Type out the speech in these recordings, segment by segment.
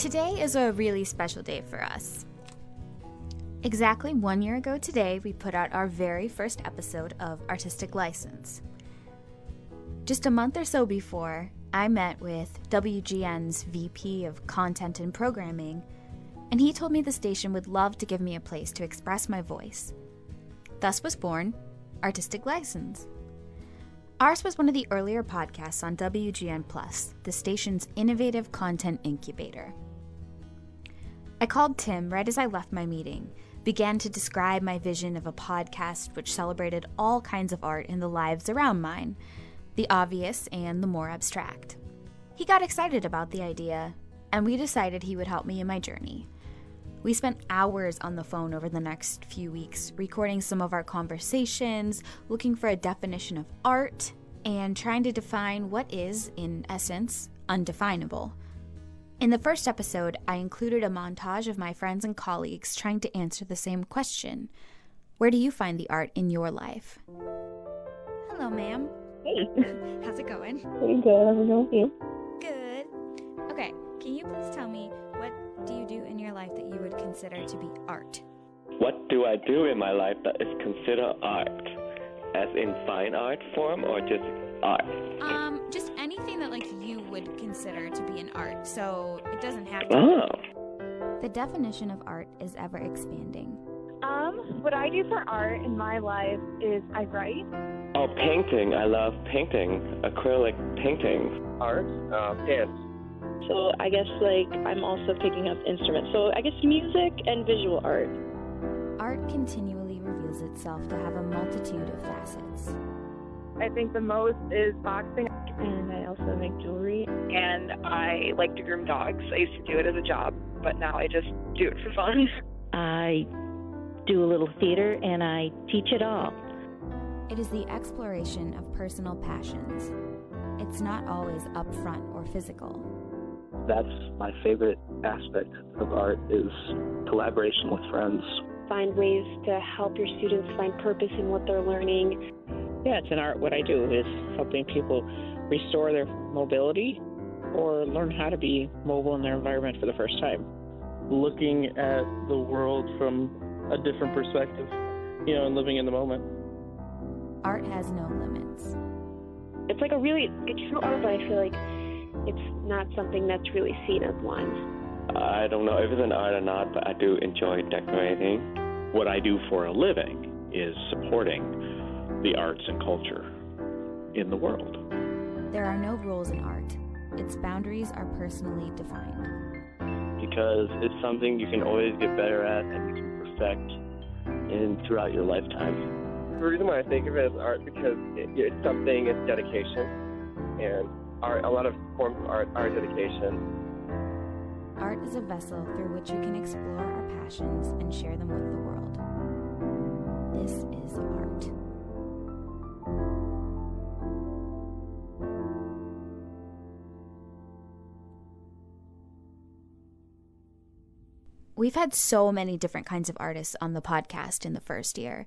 Today is a really special day for us. Exactly one year ago today, we put out our very first episode of Artistic License. Just a month or so before, I met with WGN's VP of Content and Programming, and he told me the station would love to give me a place to express my voice. Thus was born Artistic License. Ours was one of the earlier podcasts on WGN Plus, the station's innovative content incubator. I called Tim right as I left my meeting, began to describe my vision of a podcast which celebrated all kinds of art in the lives around mine, the obvious and the more abstract. He got excited about the idea, and we decided he would help me in my journey. We spent hours on the phone over the next few weeks, recording some of our conversations, looking for a definition of art, and trying to define what is, in essence, undefinable. In the first episode, I included a montage of my friends and colleagues trying to answer the same question Where do you find the art in your life? Hello, ma'am. Hey. How's it going? Pretty good. How's it going with you? Good. Okay, can you please tell me what do you do in your life that you would consider to be art? What do I do in my life that is considered art? As in fine art form or just art? Um, just anything that like would consider to be an art. So it doesn't have to. Oh. The definition of art is ever expanding. Um, what I do for art in my life is I write. Oh, painting. I love painting. Acrylic painting. art, uh, dance. So I guess like I'm also picking up instruments. So I guess music and visual art. Art continually reveals itself to have a multitude of facets. I think the most is boxing. And I also make jewelry. and I like to groom dogs. I used to do it as a job, but now I just do it for fun. I do a little theater and I teach it all. It is the exploration of personal passions. It's not always upfront or physical. That's my favorite aspect of art is collaboration with friends. find ways to help your students find purpose in what they're learning. Yeah, it's an art. What I do is helping people restore their mobility or learn how to be mobile in their environment for the first time. looking at the world from a different perspective, you know, and living in the moment. Art has no limits. It's like a really it's true art, but I feel like it's not something that's really seen as one. I don't know if it's an art or not, but I do enjoy decorating. What I do for a living is supporting the arts and culture in the world. There are no rules in art. Its boundaries are personally defined. Because it's something you can always get better at and you can perfect in throughout your lifetime. The reason why I think of it as art because it, it's something, it's dedication, and art. A lot of forms of art are dedication. Art is a vessel through which we can explore our passions and share them with the world. This is art. We've had so many different kinds of artists on the podcast in the first year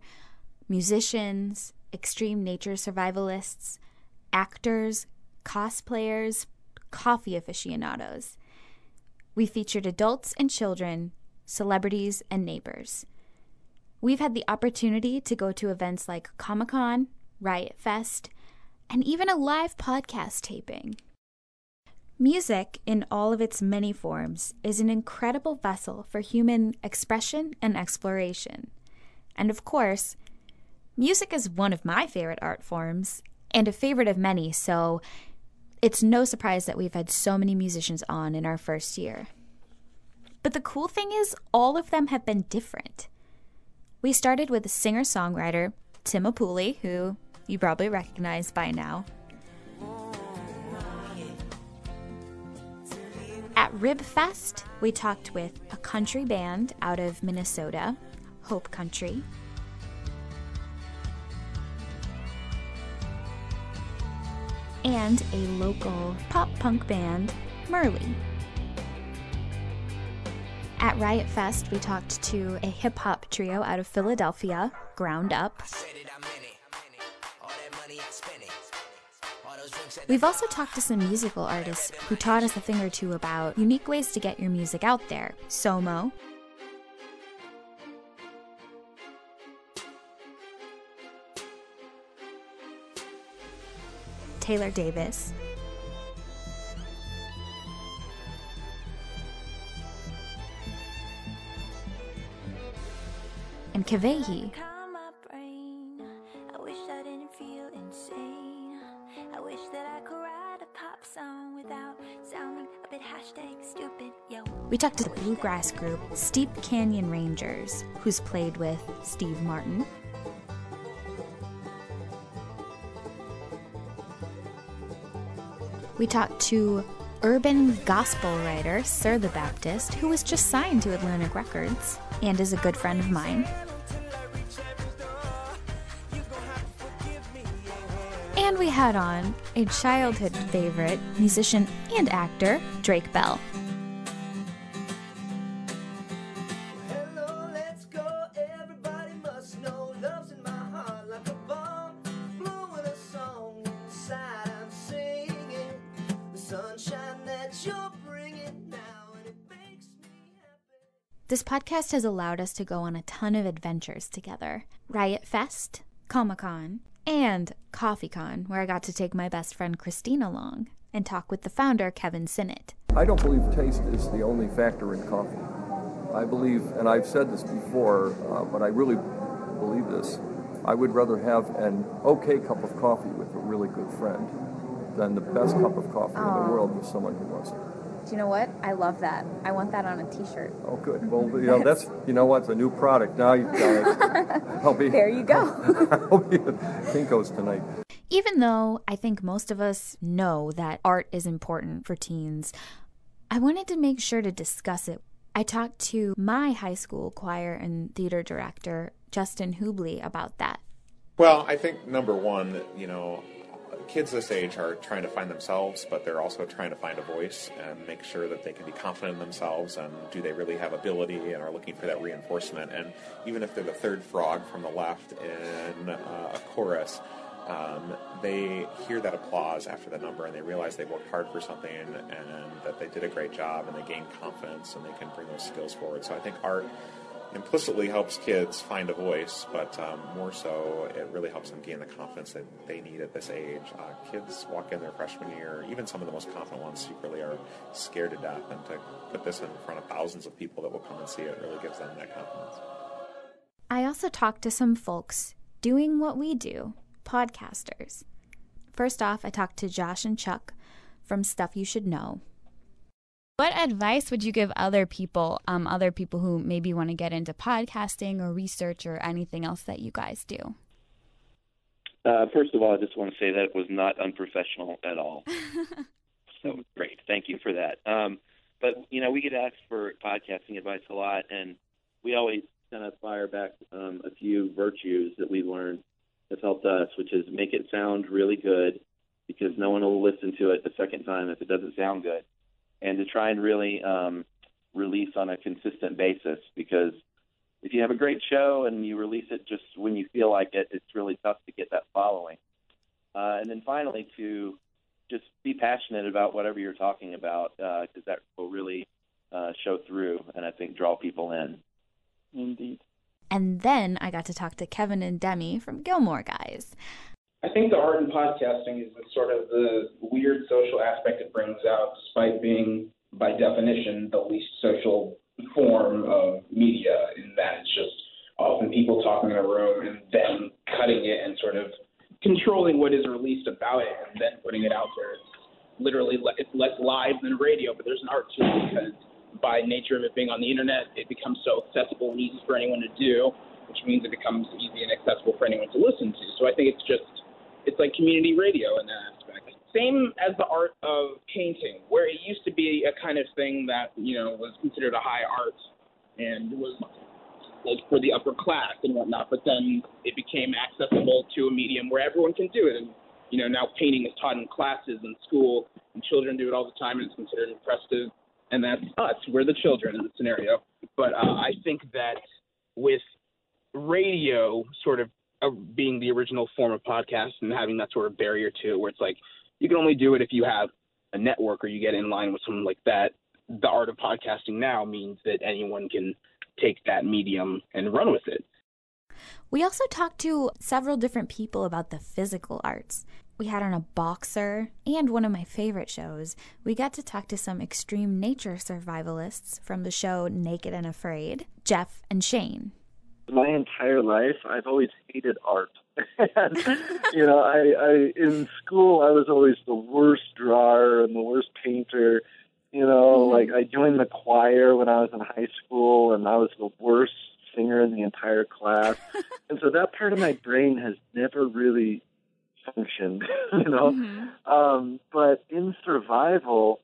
musicians, extreme nature survivalists, actors, cosplayers, coffee aficionados. We featured adults and children, celebrities, and neighbors. We've had the opportunity to go to events like Comic Con, Riot Fest, and even a live podcast taping. Music, in all of its many forms, is an incredible vessel for human expression and exploration. And of course, music is one of my favorite art forms, and a favorite of many, so it's no surprise that we've had so many musicians on in our first year. But the cool thing is, all of them have been different. We started with a singer songwriter Tim Apuli, who you probably recognize by now. At Rib we talked with a country band out of Minnesota, Hope Country. And a local pop punk band, Merly. At Riot Fest, we talked to a hip hop trio out of Philadelphia, Ground Up. We've also talked to some musical artists who taught us a thing or two about unique ways to get your music out there. Somo, Taylor Davis, and Kavehi. We talked to the bluegrass group Steep Canyon Rangers, who's played with Steve Martin. We talked to urban gospel writer Sir the Baptist, who was just signed to Atlantic Records and is a good friend of mine. And we had on a childhood favorite, musician and actor, Drake Bell. This podcast has allowed us to go on a ton of adventures together Riot Fest, Comic Con, and Coffee Con, where I got to take my best friend Christine along and talk with the founder, Kevin Sinnott. I don't believe taste is the only factor in coffee. I believe, and I've said this before, uh, but I really believe this. I would rather have an okay cup of coffee with a really good friend than the best cup of coffee in the world with someone who wasn't. Do you know what? I love that. I want that on a T-shirt. Oh, good. Well, you know that's you know what's a new product now. You've got it. I'll be there. You go. I'll be at Kinko's tonight. Even though I think most of us know that art is important for teens, I wanted to make sure to discuss it. I talked to my high school choir and theater director, Justin Hubley, about that. Well, I think number one, you know, kids this age are trying to find themselves, but they're also trying to find a voice and make sure that they can be confident in themselves and do they really have ability and are looking for that reinforcement. And even if they're the third frog from the left in uh, a chorus, um, they hear that applause after the number and they realize they worked hard for something and, and that they did a great job and they gain confidence and they can bring those skills forward. So I think art implicitly helps kids find a voice, but um, more so, it really helps them gain the confidence that they need at this age. Uh, kids walk in their freshman year, even some of the most confident ones secretly are scared to death, and to put this in front of thousands of people that will come and see it really gives them that confidence. I also talked to some folks doing what we do, podcasters. First off, I talked to Josh and Chuck from Stuff You Should Know. What advice would you give other people, um, other people who maybe want to get into podcasting or research or anything else that you guys do? Uh, first of all, I just want to say that it was not unprofessional at all. so great, thank you for that. Um, but you know, we get asked for podcasting advice a lot, and we always kind of fire back um, a few virtues that we learned have helped us, which is make it sound really good, because no one will listen to it the second time if it doesn't sound good, and to try and really um, release on a consistent basis, because if you have a great show and you release it just when you feel like it, it's really tough to get that following. Uh, and then finally, to just be passionate about whatever you're talking about, because uh, that will really uh, show through and I think draw people in. Indeed. And then I got to talk to Kevin and Demi from Gilmore Guys. I think the art in podcasting is sort of the weird social aspect it brings out, despite being, by definition, the least social form of media in that it's just often people talking in a room and then cutting it and sort of controlling what is released about it and then putting it out there. It's literally it's less live than radio, but there's an art to it because by nature of it being on the internet, it becomes so accessible and easy for anyone to do, which means it becomes easy and accessible for anyone to listen to. So I think it's just it's like community radio in that aspect. Same as the art of painting, where it used to be a kind of thing that you know was considered a high art and was like for the upper class and whatnot. But then it became accessible to a medium where everyone can do it. And you know now painting is taught in classes in school, and children do it all the time, and it's considered impressive. And that's us. We're the children in the scenario. But uh, I think that with radio sort of being the original form of podcast and having that sort of barrier to it, where it's like you can only do it if you have a network or you get in line with someone like that. The art of podcasting now means that anyone can take that medium and run with it. We also talked to several different people about the physical arts. We had on a boxer and one of my favorite shows. We got to talk to some extreme nature survivalists from the show Naked and Afraid, Jeff and Shane. My entire life, I've always hated art. and, you know, I, I in school I was always the worst drawer and the worst painter. You know, Mm-hmm. like I joined the choir when I was in high school, and I was the worst singer in the entire class. and so that part of my brain has never really functioned. You know, um, but in survival,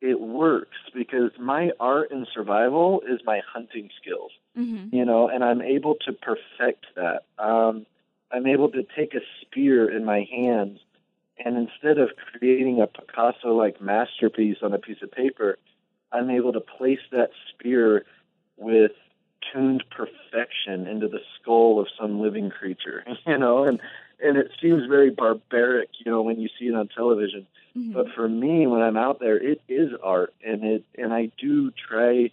it works because my art and survival is my hunting skills Mm-hmm. you know, and I'm able to perfect that. Um, I'm able to take a spear in my hands, and instead of creating a Picasso like masterpiece on a piece of paper, I'm able to place that spear with tuned perfection into the skull of some living creature, you know, and and it seems very barbaric, you know, when you see it on television. But for me, when I'm out there, it is art, and it and I do try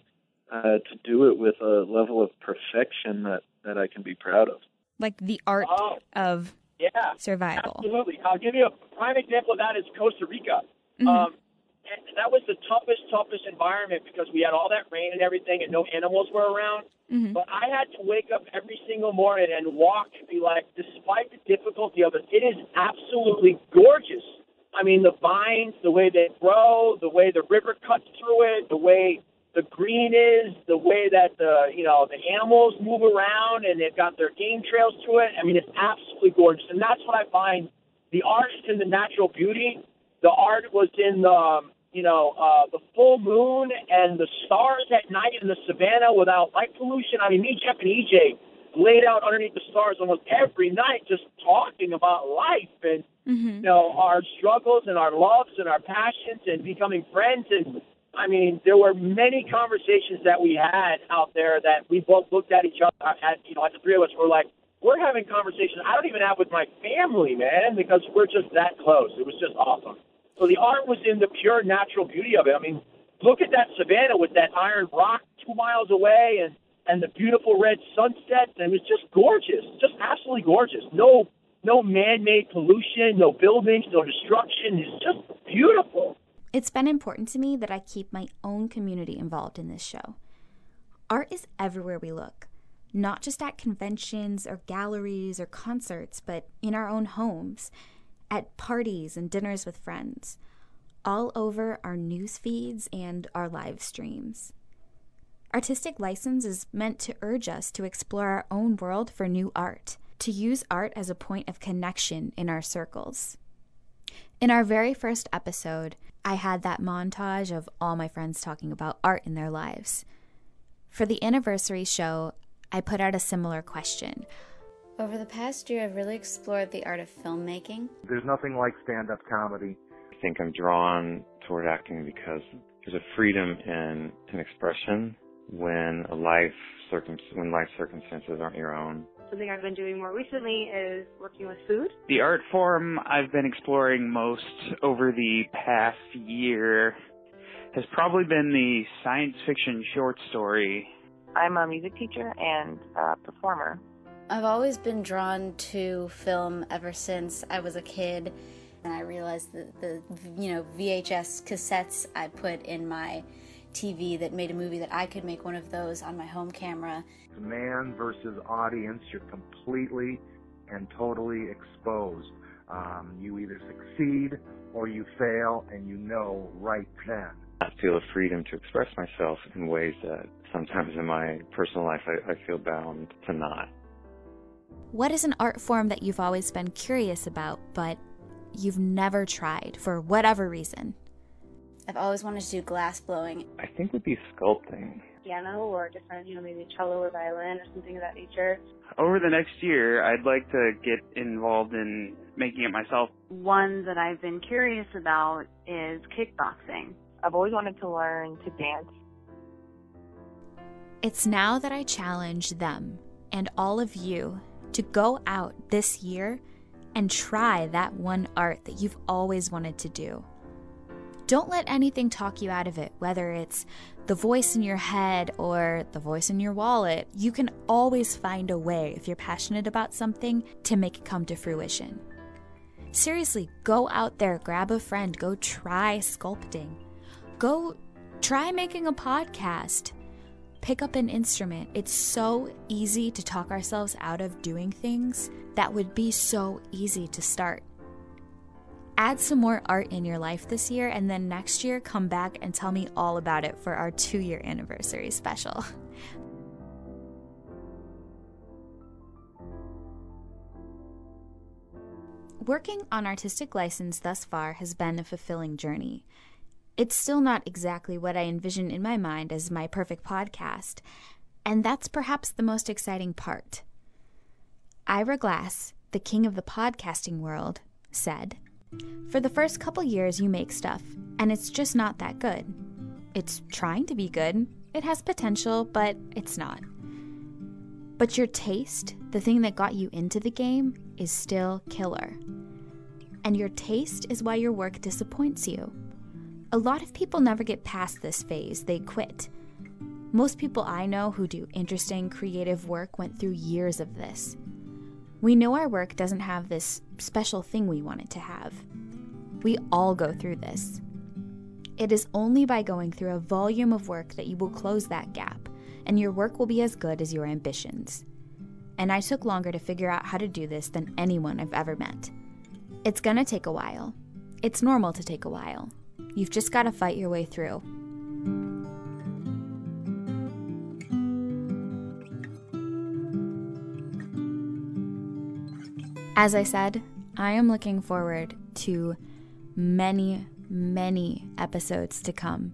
uh, to do it with a level of perfection that that I can be proud of. Like the art Oh. of Yeah, survival. absolutely. I'll give you a prime example of that is Costa Rica. Mhm. Um, and that was the toughest, toughest environment because we had all that rain and everything, and no animals were around. Mhm. But I had to wake up every single morning and walk and be like, despite the difficulty of it, it is absolutely gorgeous. I mean, the vines, the way they grow, the way the river cuts through it, the way the green is, the way that the you know the animals move around, and they've got their game trails to it. I mean, it's absolutely gorgeous, and that's what I find. The art is in the natural beauty. The art was in the um, you know uh, the full moon and the stars at night in the savannah without light pollution. I mean, me, Jeff, and EJ laid out underneath the stars almost every night, just talking about life and you know our struggles and our loves and our passions and becoming friends and I mean, there were many conversations that we had out there that we both looked at each other at you know, at the three of us were like, we're having conversations I don't even have with my family, man, because we're just that close. It was just awesome. So the art was in the pure natural beauty of it. I mean, look at that savannah with that iron rock two miles away and and the beautiful red sunsets and it was just gorgeous. Just absolutely gorgeous. No no man made pollution, no buildings, no destruction. It's just beautiful. It's been important to me that I keep my own community involved in this show. Art is everywhere we look, not just at conventions or galleries or concerts, but in our own homes, at parties and dinners with friends, all over our news feeds and our live streams. Artistic License is meant to urge us to explore our own world for new art, to use art as a point of connection in our circles. In our very first episode, I had that montage of all my friends talking about art in their lives. For the anniversary show, I put out a similar question. Over the past year, I've really explored the art of filmmaking. There's nothing like stand-up comedy. I think I'm drawn toward acting because there's a freedom in an expression when a life circum when life circumstances aren't your own. Something I've been doing more recently is working with food. The art form I've been exploring most over the past year has probably been the science fiction short story. I'm a music teacher and uh, performer. I've always been drawn to film ever since I was a kid, and I realized that the you know VHS cassettes I put in my TV that made a movie that I could make one of those on my home camera. Man versus audience, you're completely and totally exposed. Um, you either succeed or you fail, and you know right then. I feel a freedom to express myself in ways that sometimes in my personal life I, I feel bound to not. What is an art form that you've always been curious about, but you've never tried for whatever reason? I've always wanted to do glass blowing. I think would be sculpting. Piano or different, you know, maybe cello or violin or something of that nature. Over the next year, I'd like to get involved in making it myself. One that I've been curious about is kickboxing. I've always wanted to learn to dance. It's now that I challenge them and all of you to go out this year and try that one art that you've always wanted to do. Don't let anything talk you out of it, whether it's the voice in your head or the voice in your wallet. You can always find a way, if you're passionate about something, to make it come to fruition. Seriously, go out there, grab a friend, go try sculpting. Go try making a podcast. Pick up an instrument. It's so easy to talk ourselves out of doing things that would be so easy to start. Add some more art in your life this year, and then next year come back and tell me all about it for our two year anniversary special. Working on Artistic License thus far has been a fulfilling journey. It's still not exactly what I envision in my mind as my perfect podcast, and that's perhaps the most exciting part. Ira Glass, the king of the podcasting world, said, For the first couple years, you make stuff, and it's just not that good. It's trying to be good, it has potential, but it's not. But your taste, the thing that got you into the game, is still killer. And your taste is why your work disappoints you. A lot of people never get past this phase, they quit. Most people I know who do interesting, creative work went through years of this. We know our work doesn't have this special thing we want it to have. We all go through this. It is only by going through a volume of work that you will close that gap, and your work will be as good as your ambitions. And I took longer to figure out how to do this than anyone I've ever met. It's gonna take a while. It's normal to take a while. You've just gotta fight your way through. As I said, I am looking forward to many, many episodes to come,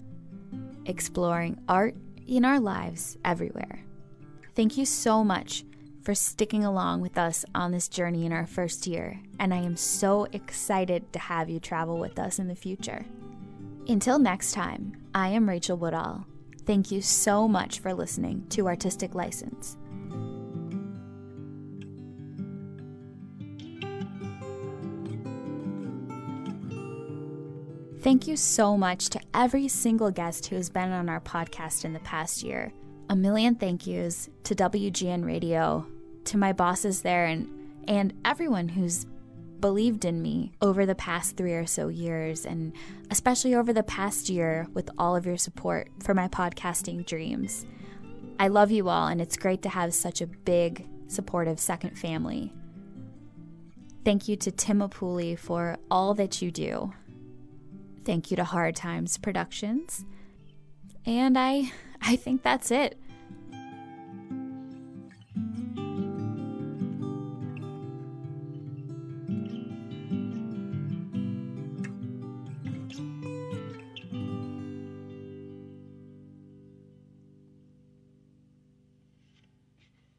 exploring art in our lives everywhere. Thank you so much for sticking along with us on this journey in our first year, and I am so excited to have you travel with us in the future. Until next time, I am Rachel Woodall. Thank you so much for listening to Artistic License. Thank you so much to every single guest who has been on our podcast in the past year. A million thank yous to WGN Radio, to my bosses there, and, and everyone who's believed in me over the past three or so years, and especially over the past year with all of your support for my podcasting dreams. I love you all, and it's great to have such a big, supportive second family. Thank you to Tim Apuli for all that you do. Thank you to Hard Times Productions. And I I think that's it.